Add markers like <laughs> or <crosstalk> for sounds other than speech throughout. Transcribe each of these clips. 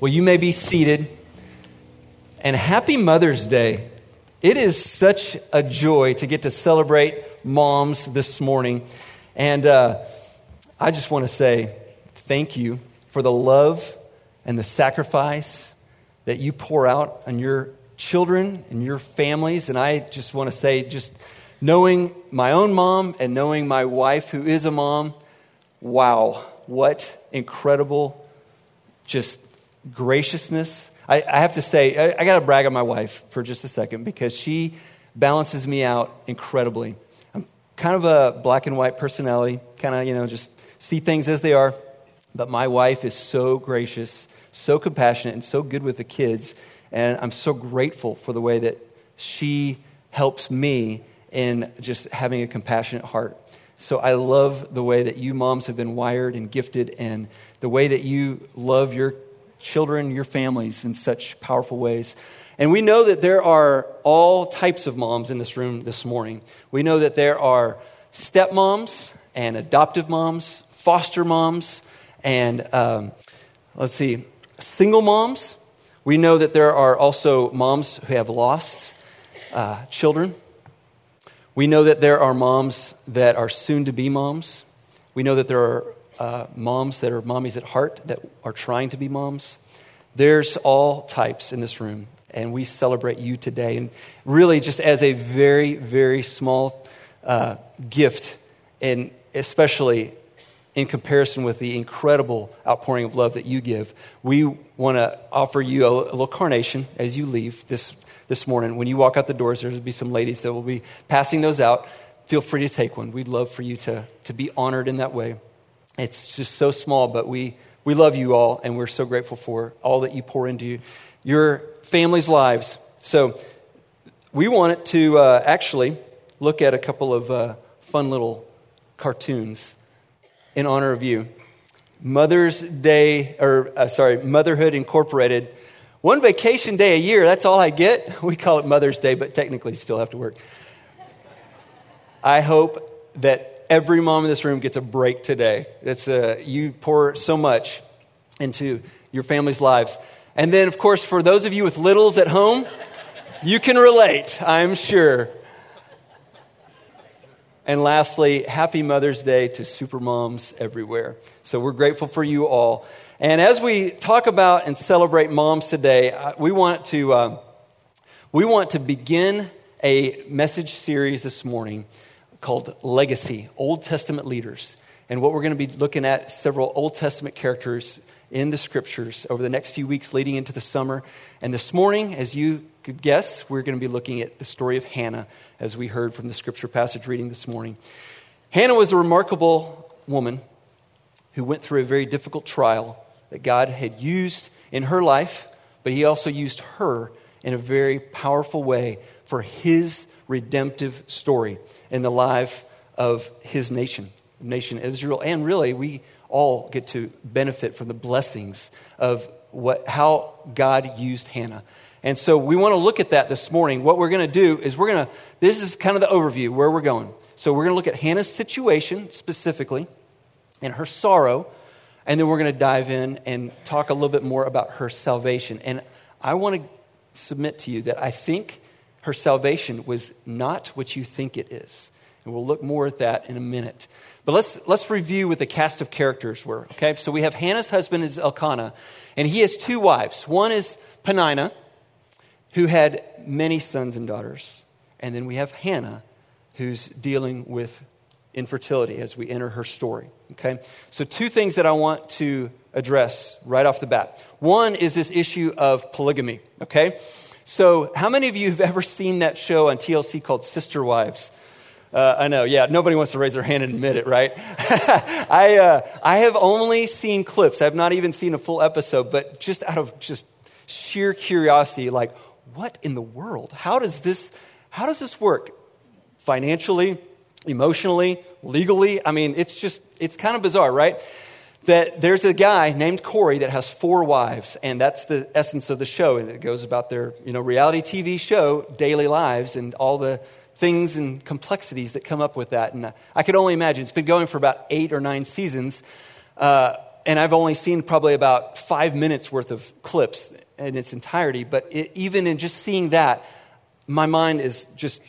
Well, you may be seated. And happy Mother's Day. It is such a joy to get to celebrate moms this morning. And uh, I just want to say thank you for the love and the sacrifice that you pour out on your children and your families. And I just want to say, just knowing my own mom and knowing my wife, who is a mom, wow, what incredible just graciousness. I, I have to say, I, I got to brag on my wife for just a second because she balances me out incredibly. I'm kind of a black and white personality, kind of, you know, just see things as they are. But my wife is so gracious, so compassionate, and so good with the kids. And I'm so grateful for the way that she helps me in just having a compassionate heart. So I love the way that you moms have been wired and gifted, and the way that you love your children, your families in such powerful ways. And we know that there are all types of moms in this room this morning. We know that there are stepmoms and adoptive moms, foster moms, and um, let's see, single moms. We know that there are also moms who have lost uh, children. We know that there are moms that are soon to be moms. We know that there are uh, moms that are mommies at heart that are trying to be moms. There's all types in this room, and we celebrate you today. And really, just as a very, very small uh, gift, and especially in comparison with the incredible outpouring of love that you give, we want to offer you a, a little carnation as you leave this, this morning. When you walk out the doors, there'll be some ladies that will be passing those out. Feel free to take one. We'd love for you to, to be honored in that way. It's just so small, but we, we love you all, and we're so grateful for all that you pour into your families' lives. So, we wanted to uh, actually look at a couple of uh, fun little cartoons in honor of you. Mother's Day, or uh, sorry, Motherhood Incorporated. One vacation day a year, that's all I get. <laughs> We call it Mother's Day, but technically still have to work. I hope that every mom in this room gets a break today. A, uh, you pour so much into your family's lives. And then, of course, for those of you with littles at home, you can relate, I'm sure. And lastly, happy Mother's Day to super moms everywhere. So we're grateful for you all. And as we talk about and celebrate moms today, uh, we want to, uh, we want to begin a message series this morning called Legacy Old Testament Leaders. And what we're going to be looking at several Old Testament characters in the scriptures over the next few weeks leading into the summer. And this morning, as you could guess, we're going to be looking at the story of Hannah, as we heard from the scripture passage reading this morning. Hannah was a remarkable woman who went through a very difficult trial that God had used in her life, but He also used her in a very powerful way for His redemptive story in the life of his nation, nation Israel. And really, we all get to benefit from the blessings of what, how God used Hannah. And so we want to look at that this morning. What we're going to do is we're going to, this is kind of the overview where we're going. So we're going to look at Hannah's situation specifically and her sorrow. And then we're going to dive in and talk a little bit more about her salvation. And I want to submit to you that I think her salvation was not what you think it is. And we'll look more at that in a minute. But let's, let's review what the cast of characters were. Okay, so we have Hannah's husband is Elkanah, and he has two wives. One is Peninnah, who had many sons and daughters. And then we have Hannah, who's dealing with infertility as we enter her story. Okay, so two things that I want to address right off the bat. One is this issue of polygamy. Okay, so, how many of you have ever seen that show on TLC called Sister Wives? Uh, I know, yeah, nobody wants to raise their hand and admit it, right? <laughs> I, uh, I have only seen clips. I've not even seen a full episode, but just out of just sheer curiosity, like, what in the world? How does this, how does this work? Financially, emotionally, legally? I mean, it's just, it's kind of bizarre, right? That there's a guy named Corey that has four wives, and that's the essence of the show. And it goes about their you know, reality TV show, daily lives, and all the things and complexities that come up with that. And I could only imagine, it's been going for about eight or nine seasons. Uh, and I've only seen probably about five minutes worth of clips in its entirety, but it, even in just seeing that, my mind is just,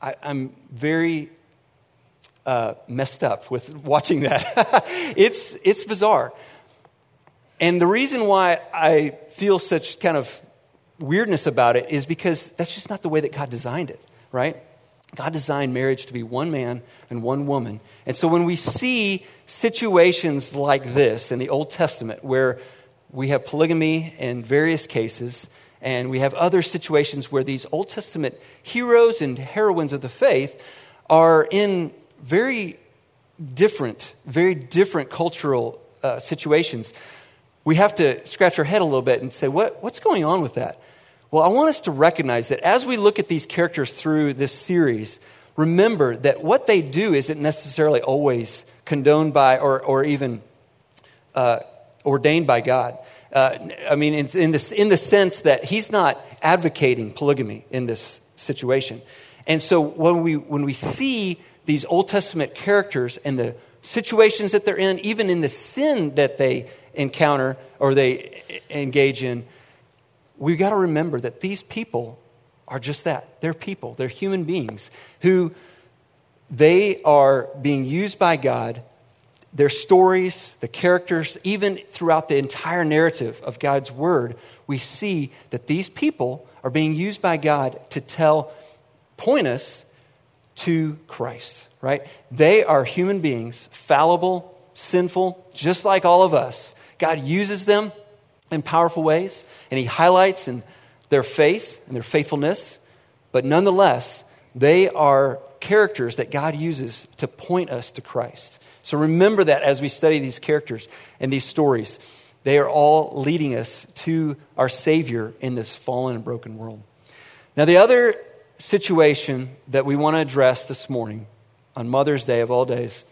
I, am very uh, messed up with watching that. <laughs> it's, it's bizarre. And the reason why I feel such kind of weirdness about it is because that's just not the way that God designed it, right? God designed marriage to be one man and one woman. And so when we see situations like this in the Old Testament where we have polygamy in various cases, and we have other situations where these Old Testament heroes and heroines of the faith are in very different, very different cultural uh, situations. We have to scratch our head a little bit and say, what, what's going on with that? Well, I want us to recognize that as we look at these characters through this series, remember that what they do isn't necessarily always condoned by or, or even uh, ordained by God. Uh, I mean, in, in, this, in the sense that he's not advocating polygamy in this situation. And so when we, when we see these Old Testament characters and the situations that they're in, even in the sin that they encounter or they engage in, we've got to remember that these people are just that. They're people, they're human beings who they are being used by God. Their stories, the characters, even throughout the entire narrative of God's Word, we see that these people are being used by God to tell, point us to Christ, right? They are human beings, fallible, sinful, just like all of us. God uses them in powerful ways, and He highlights in their faith and their faithfulness, but nonetheless, they are characters that God uses to point us to Christ. So remember that as we study these characters and these stories. They are all leading us to our Savior in this fallen and broken world. Now, the other situation that we want to address this morning on Mother's Day of all days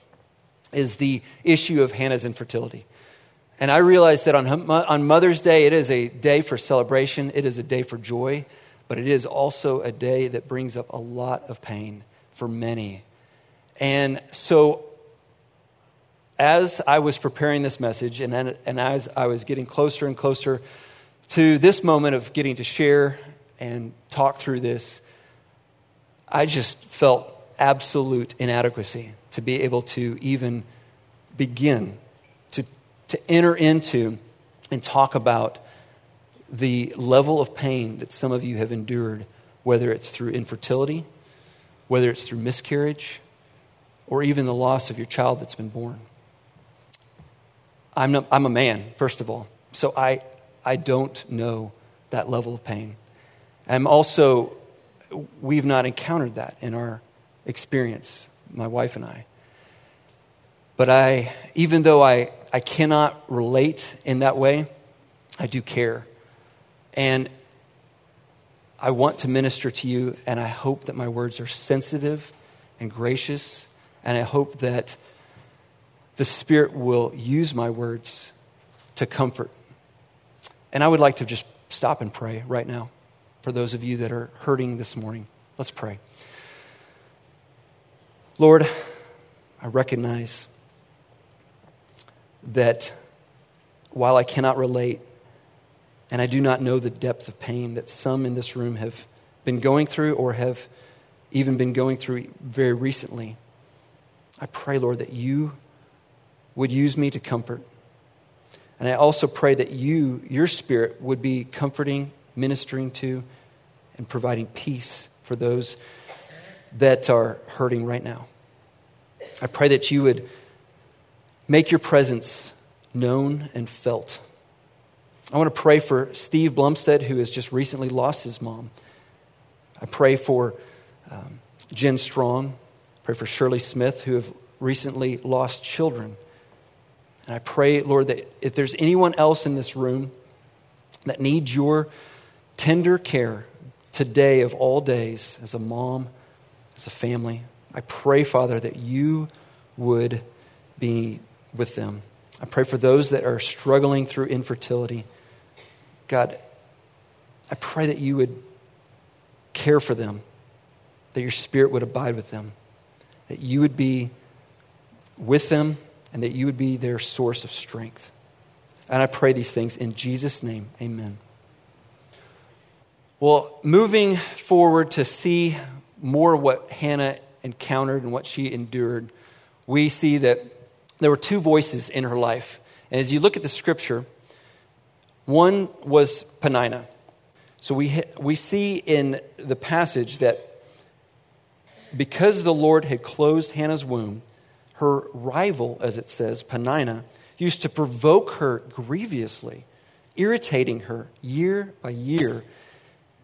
is the issue of Hannah's infertility. And I realize that on, on Mother's Day, it is a day for celebration, it is a day for joy, but it is also a day that brings up a lot of pain for many. And so, as I was preparing this message, and, then, and as I was getting closer and closer to this moment of getting to share and talk through this, I just felt absolute inadequacy to be able to even begin to to enter into and talk about the level of pain that some of you have endured, whether it's through infertility, whether it's through miscarriage, or even the loss of your child that's been born. I'm, not, I'm a man, first of all, so I, I don't know that level of pain. I'm also, we've not encountered that in our experience, my wife and I. But I, even though I, I cannot relate in that way, I do care. And I want to minister to you, and I hope that my words are sensitive and gracious, and I hope that the Spirit will use my words to comfort. And I would like to just stop and pray right now for those of you that are hurting this morning. Let's pray. Lord, I recognize that while I cannot relate and I do not know the depth of pain that some in this room have been going through or have even been going through very recently, I pray, Lord, that you would use me to comfort. And I also pray that you, your spirit, would be comforting, ministering to, and providing peace for those that are hurting right now. I pray that you would Make your presence known and felt. I want to pray for Steve Blumstead, who has just recently lost his mom. I pray for um, Jen Strong. I pray for Shirley Smith, who have recently lost children. And I pray, Lord, that if there's anyone else in this room that needs your tender care today of all days, as a mom, as a family, I pray, Father, that you would be with them. I pray for those that are struggling through infertility. God, I pray that you would care for them, that your spirit would abide with them, that you would be with them and that you would be their source of strength. And I pray these things in Jesus' name. Amen. Well, moving forward to see more what Hannah encountered and what she endured, we see that there were two voices in her life. And as you look at the scripture, one was Peninnah. So we, we see in the passage that because the Lord had closed Hannah's womb, her rival, as it says, Peninnah, used to provoke her grievously, irritating her year by year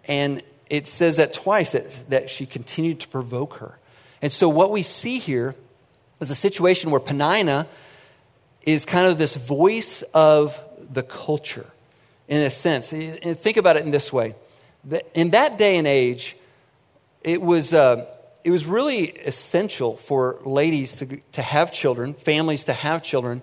and it says that twice that, that she continued to provoke her. And so what we see here is a situation where Peninnah is kind of this voice of the culture, in a sense. And think about it in this way. In that day and age, it was, uh, it was really essential for ladies to, to have children, families to have children,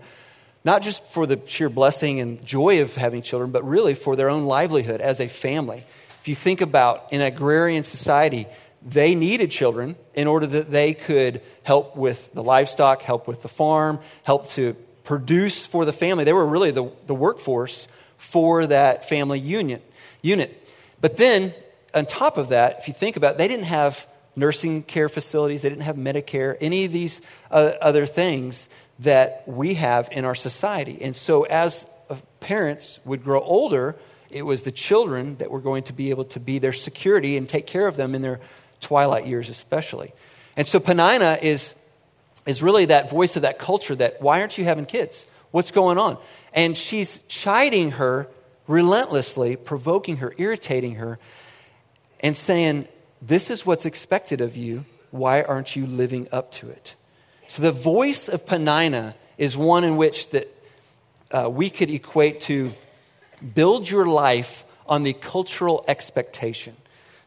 not just for the sheer blessing and joy of having children, but really for their own livelihood as a family. If you think about an agrarian society, they needed children in order that they could help with the livestock, help with the farm, help to produce for the family. They were really the, the workforce for that family union, unit. But then, on top of that, if you think about it, they didn't have nursing care facilities, they didn't have Medicare, any of these uh, other things that we have in our society. And so, as parents would grow older, it was the children that were going to be able to be their security and take care of them in their twilight years, especially. And so Peninnah is, is really that voice of that culture that, why aren't you having kids? What's going on? And she's chiding her relentlessly, provoking her, irritating her, and saying, This is what's expected of you. Why aren't you living up to it? So the voice of Peninnah is one in which that uh, we could equate to build your life on the cultural expectation.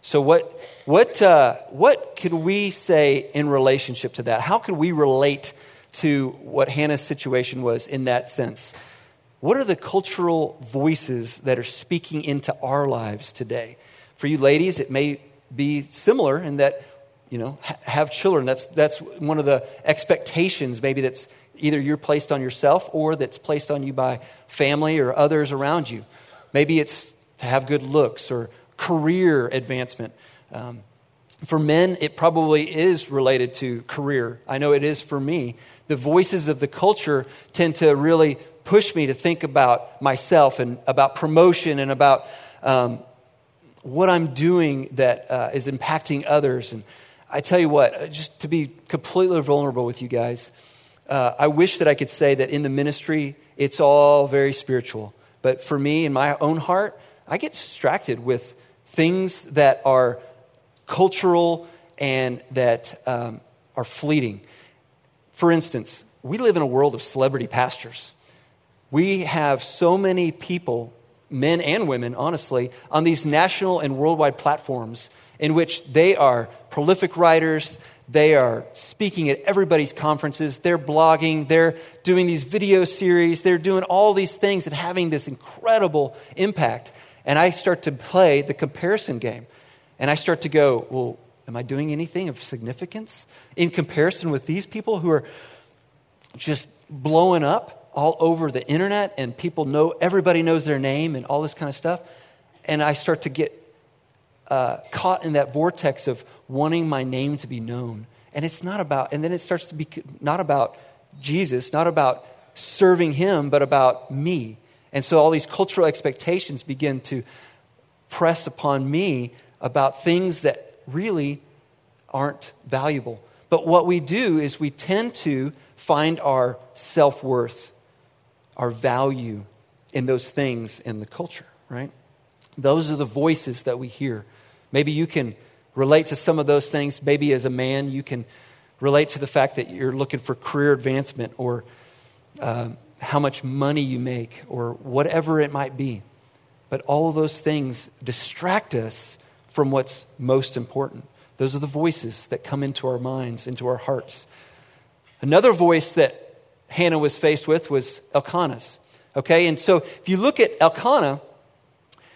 So, what, what, uh, what could we say in relationship to that? How could we relate to what Hannah's situation was in that sense? What are the cultural voices that are speaking into our lives today? For you ladies, it may be similar in that, you know, ha- have children. That's, that's one of the expectations maybe that's either you're placed on yourself or that's placed on you by family or others around you. Maybe it's to have good looks or career advancement. Um, for men, it probably is related to career. I know it is for me. The voices of the culture tend to really push me to think about myself and about promotion and about um, what I'm doing that uh, is impacting others. And I tell you what, just to be completely vulnerable with you guys, uh, I wish that I could say that in the ministry, it's all very spiritual. But for me, in my own heart, I get distracted with things that are cultural and that um, are fleeting. For instance, we live in a world of celebrity pastors. We have so many people, men and women, honestly, on these national and worldwide platforms in which they are prolific writers, they are speaking at everybody's conferences. They're blogging. They're doing these video series. They're doing all these things and having this incredible impact. And I start to play the comparison game. And I start to go, well, am I doing anything of significance in comparison with these people who are just blowing up all over the internet and people know, everybody knows their name and all this kind of stuff? And I start to get uh, caught in that vortex of wanting my name to be known. And it's not about, and then it starts to be not about Jesus, not about serving him, but about me. And so all these cultural expectations begin to press upon me about things that really aren't valuable. But what we do is we tend to find our self worth, our value in those things in the culture, right? Those are the voices that we hear. Maybe you can relate to some of those things. Maybe as a man, you can relate to the fact that you're looking for career advancement or uh, how much money you make or whatever it might be. But all of those things distract us from what's most important. Those are the voices that come into our minds, into our hearts. Another voice that Hannah was faced with was Elkanah's. Okay, and so if you look at Elkanah,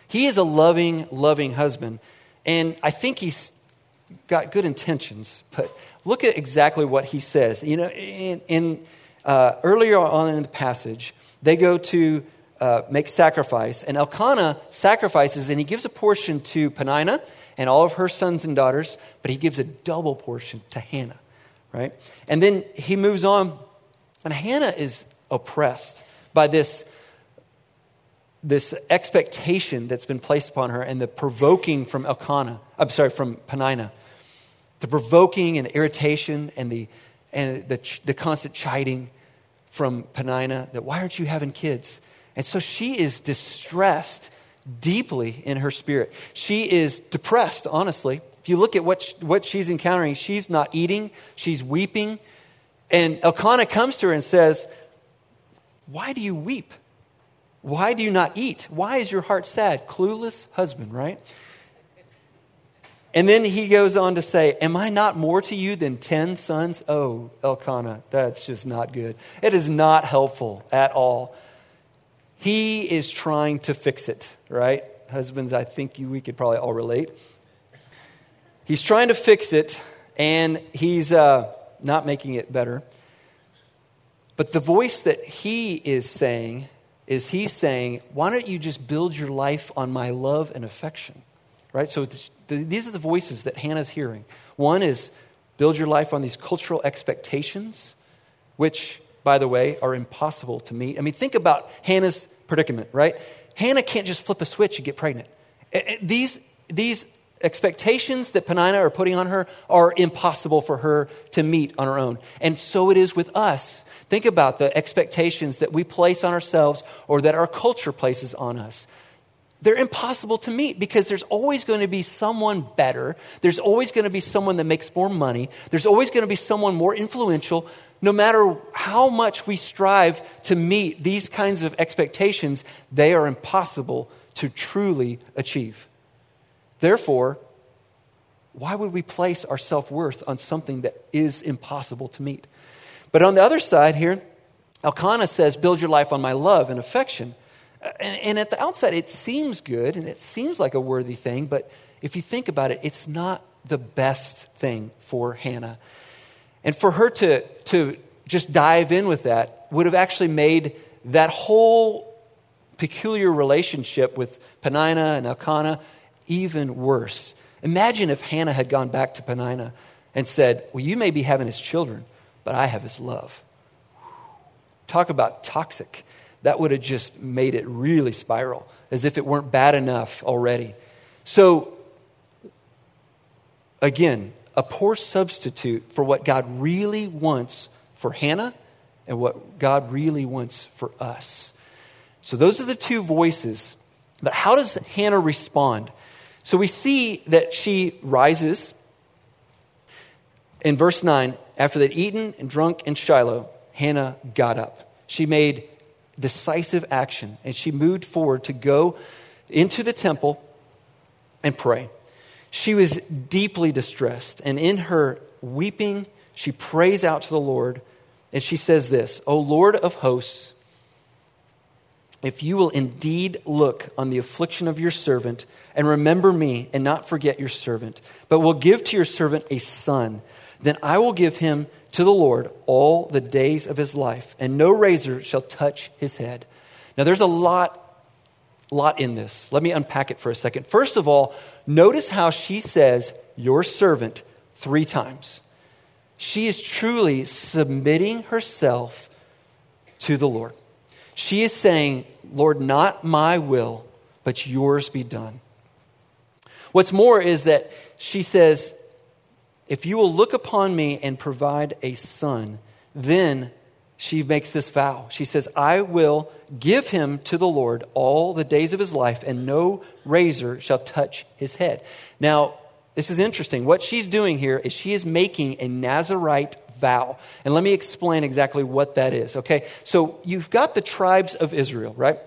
he is a loving, loving husband. And I think he's got good intentions, but look at exactly what he says. You know, in, in uh, earlier on in the passage, they go to uh, make sacrifice, and Elkanah sacrifices, and he gives a portion to Peninnah and all of her sons and daughters, but he gives a double portion to Hannah, right? And then he moves on, and Hannah is oppressed by this, this expectation that's been placed upon her and the provoking from Elkanah, I'm sorry, from Peninnah. The provoking and irritation and the, and the, the constant chiding from Peninnah that why aren't you having kids? And so she is distressed deeply in her spirit. She is depressed, honestly. If you look at what, she, what she's encountering, she's not eating, she's weeping. And Elkanah comes to her and says, Why do you weep? Why do you not eat? Why is your heart sad? Clueless husband, right? And then he goes on to say, Am I not more to you than 10 sons? Oh, Elkanah, that's just not good. It is not helpful at all. He is trying to fix it, right? Husbands, I think you, we could probably all relate. He's trying to fix it, and he's uh, not making it better. But the voice that he is saying is he's saying, Why don't you just build your life on my love and affection? Right? So these are the voices that Hannah's hearing. One is build your life on these cultural expectations, which, by the way, are impossible to meet. I mean, think about Hannah's predicament, right? Hannah can't just flip a switch and get pregnant. These, these expectations that Peninnah are putting on her are impossible for her to meet on her own. And so it is with us. Think about the expectations that we place on ourselves or that our culture places on us. They're impossible to meet because there's always going to be someone better. There's always going to be someone that makes more money. There's always going to be someone more influential no matter how much we strive to meet these kinds of expectations, they are impossible to truly achieve. Therefore, why would we place our self worth on something that is impossible to meet? But on the other side here, Elkanah says, Build your life on my love and affection. And, and, at the outset, it seems good and it seems like a worthy thing, but if you think about it, it's not the best thing for Hannah. And for her to, to just dive in with that would have actually made that whole peculiar relationship with Peninnah and Elkanah even worse. Imagine if Hannah had gone back to Peninnah and said, Well, you may be having his children, but I have his love. Talk about toxic. That would have just made it really spiral, as if it weren't bad enough already. So, again, a poor substitute for what God really wants for Hannah and what God really wants for us. So, those are the two voices. But how does Hannah respond? So, we see that she rises. In verse 9, after they'd eaten and drunk in Shiloh, Hannah got up. She made decisive action and she moved forward to go into the temple and pray. She was deeply distressed, and in her weeping, she prays out to the Lord, and she says this O Lord of hosts, if you will indeed look on the affliction of your servant and remember me and not forget your servant, but will give to your servant a son, then I will give him to the Lord all the days of his life, and no razor shall touch his head. Now, there's a lot lot in this. Let me unpack it for a second. First of all, notice how she says, Your servant, three times. She is truly submitting herself to the Lord. She is saying, Lord, not my will, but yours be done. What's more is that she says, If you will look upon me and provide a son, then she makes this vow. She says, I will give him to the Lord all the days of his life, and no razor shall touch his head. Now, this is interesting. What she's doing here is she is making a Nazarite vow. And let me explain exactly what that is. Okay, so you've got the tribes of Israel, right?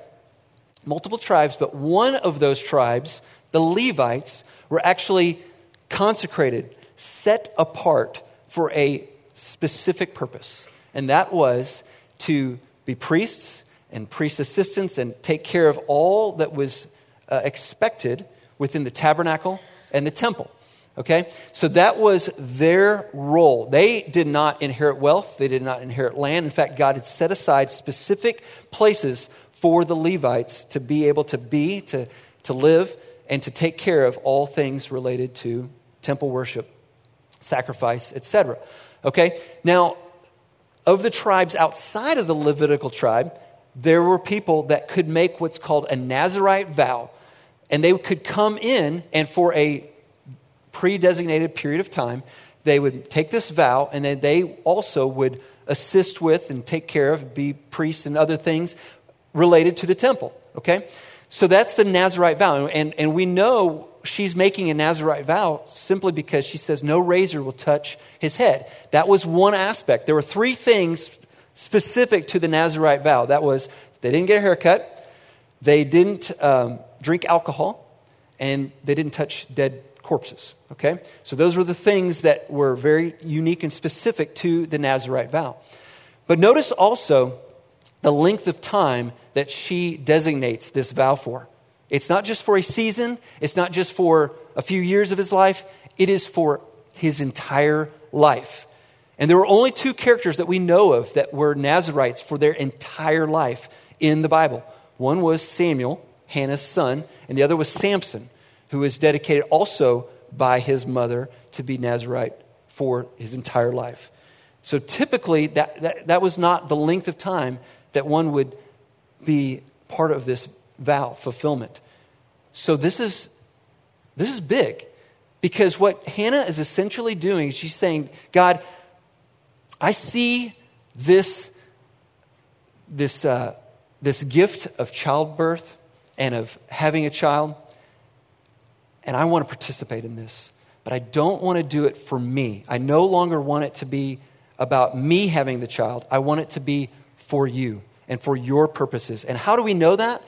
Multiple tribes, but one of those tribes, the Levites, were actually consecrated, set apart for a specific purpose and that was to be priests and priest assistants and take care of all that was uh, expected within the tabernacle and the temple. Okay? So that was their role. They did not inherit wealth, they did not inherit land. In fact, God had set aside specific places for the Levites to be able to be, to, to live, and to take care of all things related to temple worship, sacrifice, etc. Okay? Now, of the tribes outside of the Levitical tribe, there were people that could make what's called a Nazarite vow. And they could come in, and for a pre designated period of time, they would take this vow, and then they also would assist with and take care of, be priests and other things related to the temple. Okay? So that's the Nazarite vow. And, and we know she's making a Nazarite vow simply because she says no razor will touch his head. That was one aspect. There were three things specific to the Nazarite vow. That was they didn't get a haircut, they didn't um, drink alcohol, and they didn't touch dead corpses. Okay? So those were the things that were very unique and specific to the Nazarite vow. But notice also the length of time that she designates this vow for. It's not just for a season, it's not just for a few years of his life, it is for his entire life. And there were only two characters that we know of that were Nazarites for their entire life in the Bible. One was Samuel, Hannah's son, and the other was Samson, who was dedicated also by his mother to be Nazarite for his entire life. So typically, that, that, that was not the length of time that one would be part of this vow fulfillment. So this is this is big because what Hannah is essentially doing is she's saying, God, I see this this uh, this gift of childbirth and of having a child, and I want to participate in this, but I don't want to do it for me. I no longer want it to be about me having the child. I want it to be for you and for your purposes. And how do we know that?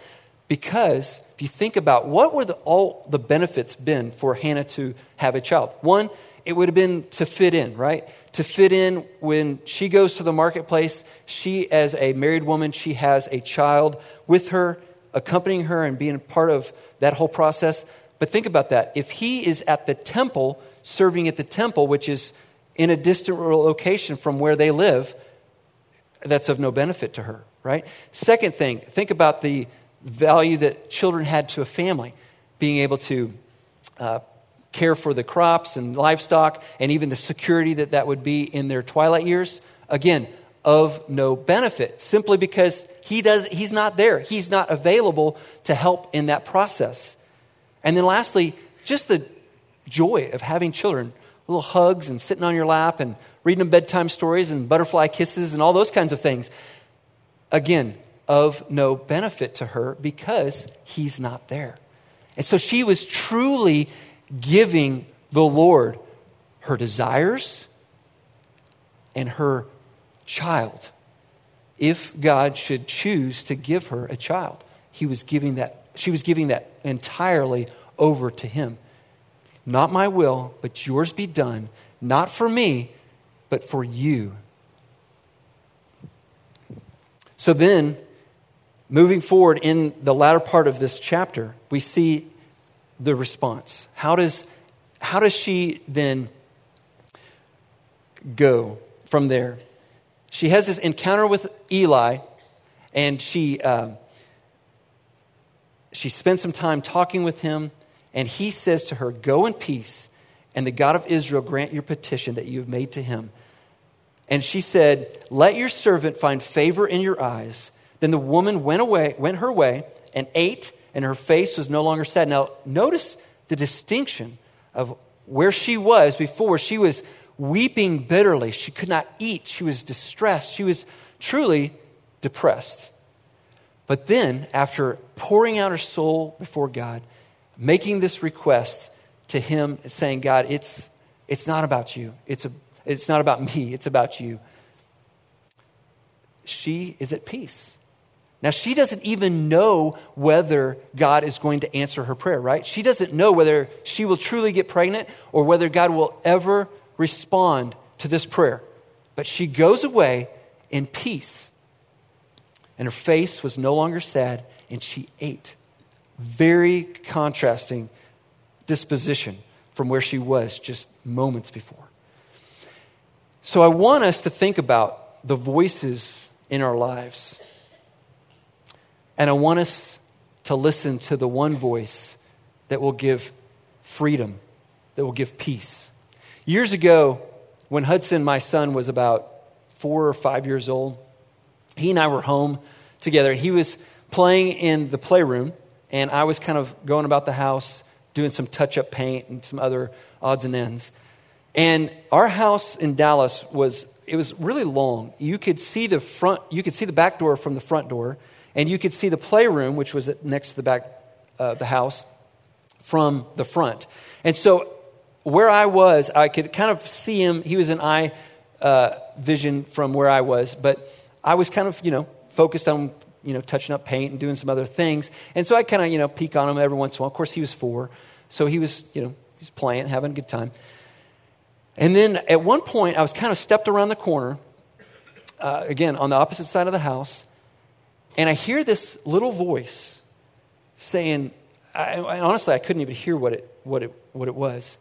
Because if you think about what were the, all the benefits been for Hannah to have a child? One, it would have been to fit in, right? To fit in when she goes to the marketplace, she, as a married woman, she has a child with her, accompanying her and being part of that whole process. But think about that. If he is at the temple, serving at the temple, which is in a distant location from where they live, that's of no benefit to her, right? Second thing, think about the value that children had to a family, being able to uh, care for the crops and livestock, and even the security that that would be in their twilight years. Again, of no benefit, simply because he does, he's not there. He's not available to help in that process. And then lastly, just the joy of having children little hugs and sitting on your lap and reading them bedtime stories and butterfly kisses and all those kinds of things. Again, of no benefit to her because he's not there. And so she was truly giving the Lord her desires and her child. If God should choose to give her a child, he was giving that, she was giving that entirely over to him. Not my will, but yours be done, not for me, but for you. So then, moving forward in the latter part of this chapter, we see the response. How does, how does she then go from there? She has this encounter with Eli, and she, uh, she spends some time talking with him. And he says to her, Go in peace, and the God of Israel grant your petition that you have made to him. And she said, Let your servant find favor in your eyes. Then the woman went away, went her way, and ate, and her face was no longer sad. Now, notice the distinction of where she was before. She was weeping bitterly. She could not eat. She was distressed. She was truly depressed. But then, after pouring out her soul before God, making this request to him, saying, God, it's, it's not about you. It's, a, it's not about me. It's about you. She is at peace. Now, she doesn't even know whether God is going to answer her prayer, right? She doesn't know whether she will truly get pregnant or whether God will ever respond to this prayer. But she goes away in peace. And her face was no longer sad, and she ate very contrasting disposition from where she was just moments before. So I want us to think about the voices in our lives. And I want us to listen to the one voice that will give freedom, that will give peace. Years ago, when Hudson, my son, was about four or five years old, he and I were home together. He was playing in the playroom, and I was kind of going about the house doing some touch up paint and some other odds and ends. And our house in Dallas was it was really long. You could see the front you could see the back door from the front door, and you could see the playroom which was next to the back of uh, the house from the front. And so where I was, I could kind of see him. He was an eye uh, vision from where I was, but I was kind of, you know, focused on, you know, touching up paint and doing some other things. And so I kind of, you know, peek on him every once in a while. Of course, he was four, so he was, you know, he's playing, having a good time. And then at one point, I was kind of stepped around the corner, uh, again, on the opposite side of the house, and I hear this little voice saying, I, I, honestly, I couldn't even hear what it, what, it, what it was.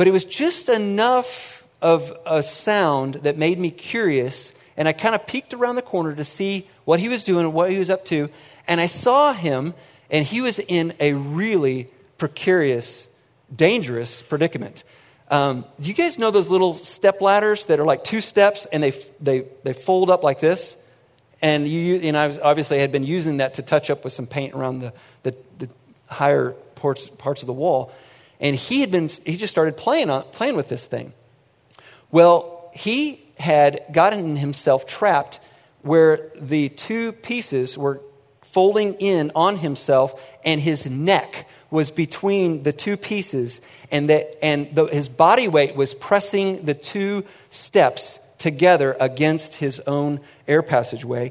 But it was just enough of a sound that made me curious. And I kind of peeked around the corner to see what he was doing and what he was up to. And I saw him, and he was in a really precarious, dangerous predicament. Um, do you guys know those little step ladders that are like two steps and they, they, they fold up like this? And, you, and I was, obviously had been using that to touch up with some paint around the, the, the higher parts, parts of the wall. And he had been, he just started playing, on, playing with this thing. Well, he had gotten himself trapped where the two pieces were folding in on himself, and his neck was between the two pieces, and, the, and the, his body weight was pressing the two steps together against his own air passageway.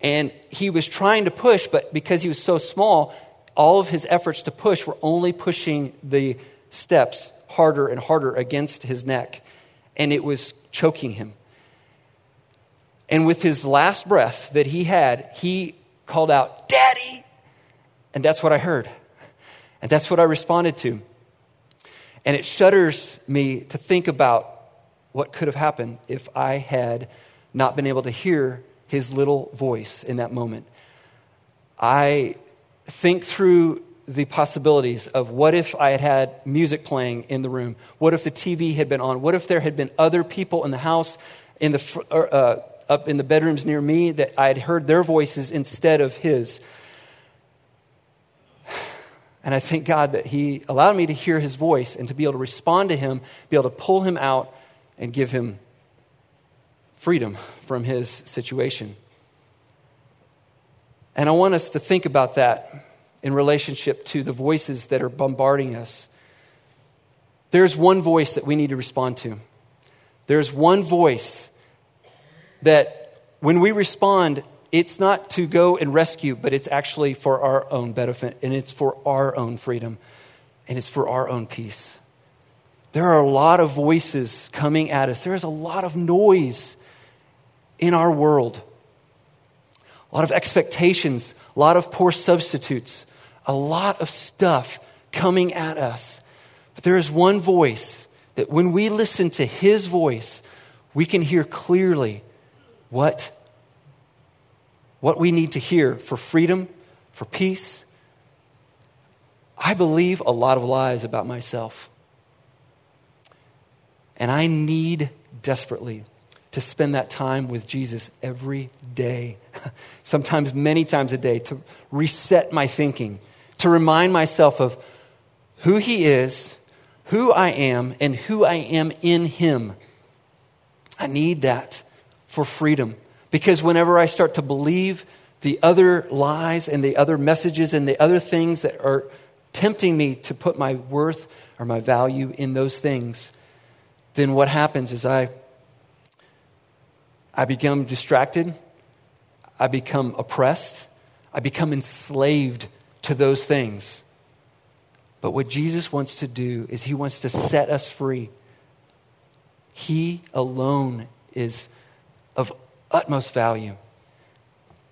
And he was trying to push, but because he was so small, all of his efforts to push were only pushing the steps harder and harder against his neck, and it was choking him. And with his last breath that he had, he called out, Daddy! And that's what I heard. And that's what I responded to. And it shudders me to think about what could have happened if I had not been able to hear his little voice in that moment. I think through the possibilities of what if I had had music playing in the room? What if the TV had been on? What if there had been other people in the house, in the, uh, up in the bedrooms near me, that I had heard their voices instead of his? And I thank God that He allowed me to hear His voice and to be able to respond to Him, be able to pull Him out and give Him freedom from His situation. And I want us to think about that in relationship to the voices that are bombarding us. There's one voice that we need to respond to. There's one voice that when we respond, it's not to go and rescue, but it's actually for our own benefit, and it's for our own freedom, and it's for our own peace. There are a lot of voices coming at us, there is a lot of noise in our world a lot of expectations, a lot of poor substitutes, a lot of stuff coming at us. But there is one voice that when we listen to his voice, we can hear clearly what, what we need to hear for freedom, for peace. I believe a lot of lies about myself. And I need desperately to spend that time with Jesus every day, <laughs> sometimes many times a day, to reset my thinking, to remind myself of who He is, who I am, and who I am in Him. I need that for freedom because whenever I start to believe the other lies and the other messages and the other things that are tempting me to put my worth or my value in those things, then what happens is I I become distracted. I become oppressed. I become enslaved to those things. But what Jesus wants to do is he wants to set us free. He alone is of utmost value.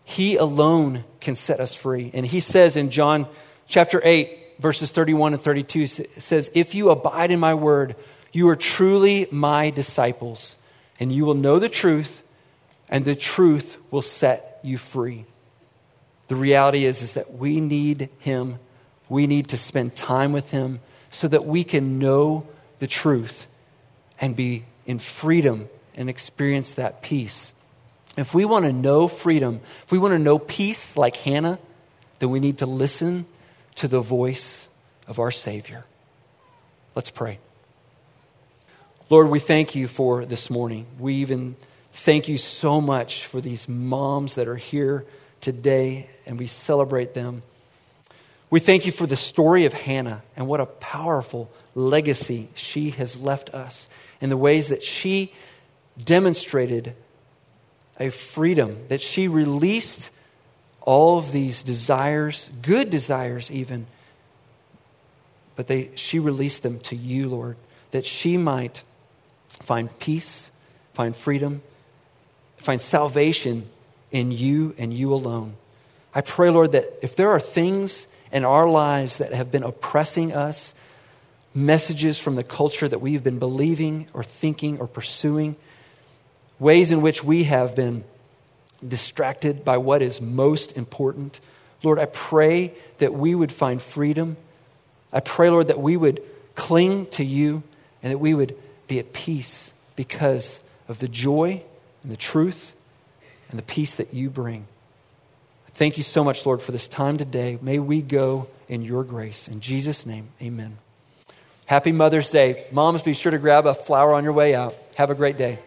He alone can set us free. And he says in John chapter 8, verses 31 and 32 says, If you abide in my word, you are truly my disciples, and you will know the truth, and the truth will set you free. The reality is, is that we need him. We need to spend time with him so that we can know the truth and be in freedom and experience that peace. If we want to know freedom, if we want to know peace like Hannah, then we need to listen to the voice of our Savior. Let's pray. Lord, we thank you for this morning. We even thank you so much for these moms that are here today, and we celebrate them. We thank you for the story of Hannah and what a powerful legacy she has left us in the ways that she demonstrated a freedom, that she released all of these desires, good desires even, but they, she released them to you, Lord, that she might find peace, find freedom, find salvation in you and you alone. I pray, Lord, that if there are things in our lives that have been oppressing us, messages from the culture that we've been believing or thinking or pursuing, ways in which we have been distracted by what is most important. Lord, I pray that we would find freedom. I pray, Lord, that we would cling to you and that we would be at peace because of the joy and the truth and the peace that you bring. Thank you so much, Lord, for this time today. May we go in your grace. In Jesus' name, amen. Happy Mother's Day. Moms, be sure to grab a flower on your way out. Have a great day.